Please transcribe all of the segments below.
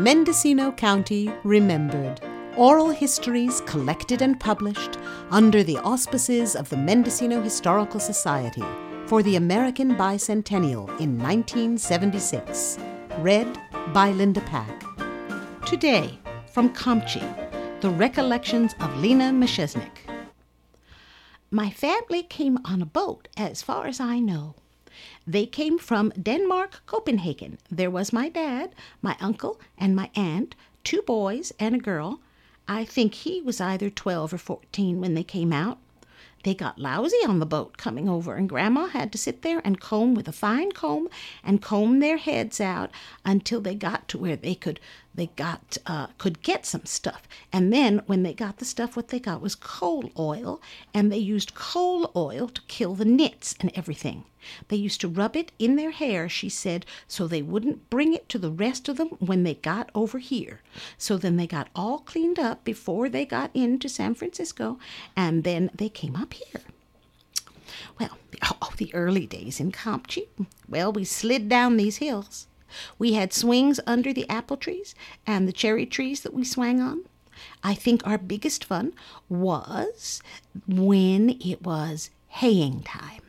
Mendocino County Remembered. Oral histories collected and published under the auspices of the Mendocino Historical Society for the American Bicentennial in 1976. Read by Linda Pack. Today, from Comptche, the recollections of Lena Meshishnek. My family came on a boat, as far as I know. They came from Denmark, Copenhagen. There was my dad, my uncle, and my aunt, two boys and a girl. I think he was either 12 or 14 when they came out. They got lousy on the boat coming over, and Grandma had to sit there and comb with a fine comb and comb their heads out until they got to where they could they got uh, could get some stuff. And then when they got the stuff, what they got was coal oil, and they used coal oil to kill the nits and everything. They used to rub it in their hair, she said, so they wouldn't bring it to the rest of them when they got over here. So then they got all cleaned up before they got into San Francisco, and then they came up here. Well, oh, the early days in Comptche. Well, we slid down these hills. We had swings under the apple trees and the cherry trees that we swang on. I think our biggest fun was when it was haying time.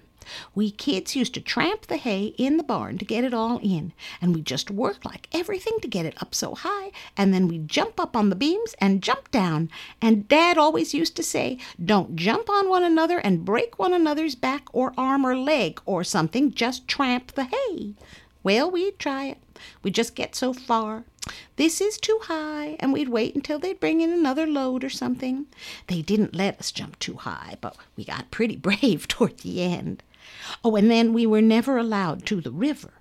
We kids used to tramp the hay in the barn to get it all in, and we just worked like everything to get it up so high, and then we'd jump up on the beams and jump down. And Dad always used to say, Don't jump on one another and break one another's back or arm or leg or something, just tramp the hay. Well, we'd try it. We'd just get so far. This is too high, and we'd wait until they'd bring in another load or something. They didn't let us jump too high, but we got pretty brave toward the end. Oh, and then we were never allowed to the river.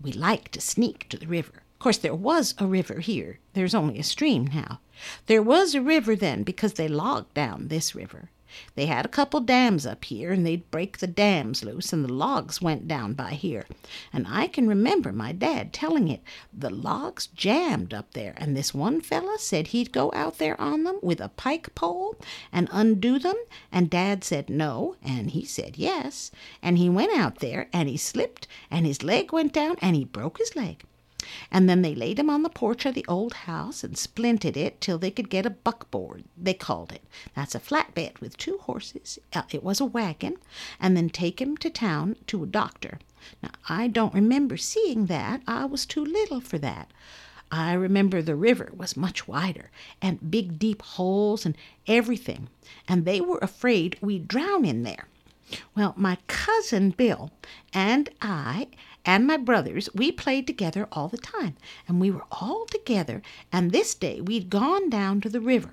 We liked to sneak to the river. Of course, there was a river here. There's only a stream now. There was a river then because they logged down this river. They had a couple dams up here, and they'd break the dams loose, and the logs went down by here. And I can remember my dad telling it the logs jammed up there, and this one fella said he'd go out there on them with a pike pole and undo them, and dad said no, and he said yes, and he went out there, and he slipped, and his leg went down, and he broke his leg. And then they laid him on the porch of the old house and splinted it till they could get a buckboard, they called it. That's a flatbed with two horses. Uh, it was a wagon. And then take him to town to a doctor. Now, I don't remember seeing that. I was too little for that. I remember the river was much wider, and big deep holes and everything, and they were afraid we'd drown in there. Well, my cousin Bill and I and my brothers, we played together all the time, and we were all together, and this day we'd gone down to the river,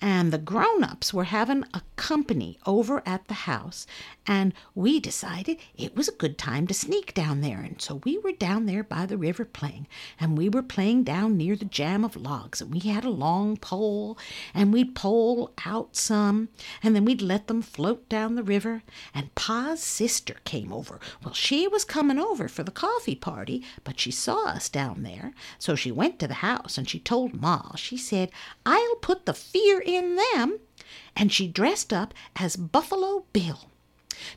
and the grown ups were having a company over at the house, and we decided it was a good time to sneak down there, and so we were down there by the river playing, and we were playing down near the jam of logs, and we had a long pole, and we'd pole out some, and then we'd let them float down the river, and Pa's sister came over. Well, she was coming over for the coffee party, but she saw us down there, so she went to the house and she told Ma, she said, I'll put the fear in them. And she dressed up as Buffalo Bill.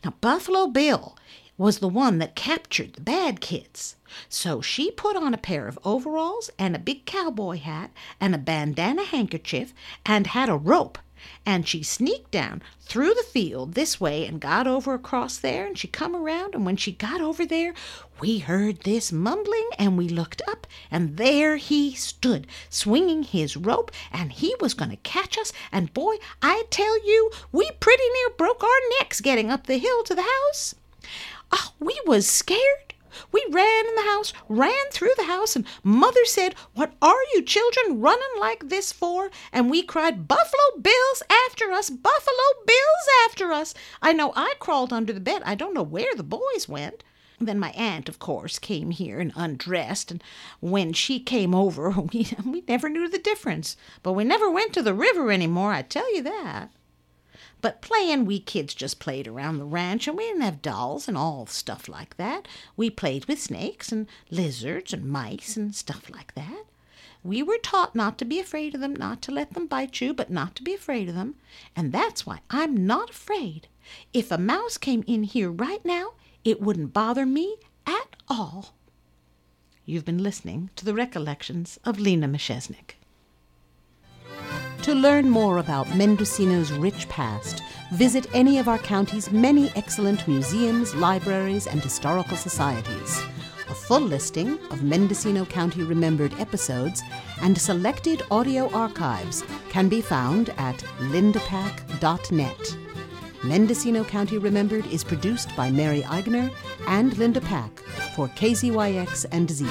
Now, Buffalo Bill was the one that captured the bad kids. So she put on a pair of overalls and a big cowboy hat and a bandana handkerchief and had a rope. And she sneaked down through the field this way and got over across there and she come around and when she got over there we heard this mumbling and we looked up and there he stood swinging his rope and he was going to catch us and boy I tell you we pretty near broke our necks getting up the hill to the house. Oh, we was scared. We ran in the house, ran through the house, and Mother said, What are you children running like this for? And we cried, Buffalo Bill's after us! Buffalo Bill's after us! I know I crawled under the bed. I don't know where the boys went. Then my aunt, of course, came here and undressed, and when she came over, we, we never knew the difference. But we never went to the river any more, I tell you that. But playing, we kids just played around the ranch, and we didn't have dolls and all stuff like that. We played with snakes and lizards and mice and stuff like that. We were taught not to be afraid of them, not to let them bite you, but not to be afraid of them. And that's why I'm not afraid. If a mouse came in here right now, it wouldn't bother me at all. You've been listening to the recollections of Lena Meshishnek. To learn more about Mendocino's rich past, visit any of our county's many excellent museums, libraries, and historical societies. A full listing of Mendocino County Remembered episodes and selected audio archives can be found at lindapack.net. Mendocino County Remembered is produced by Mary Eigner and Linda Pack for KZYX and Z.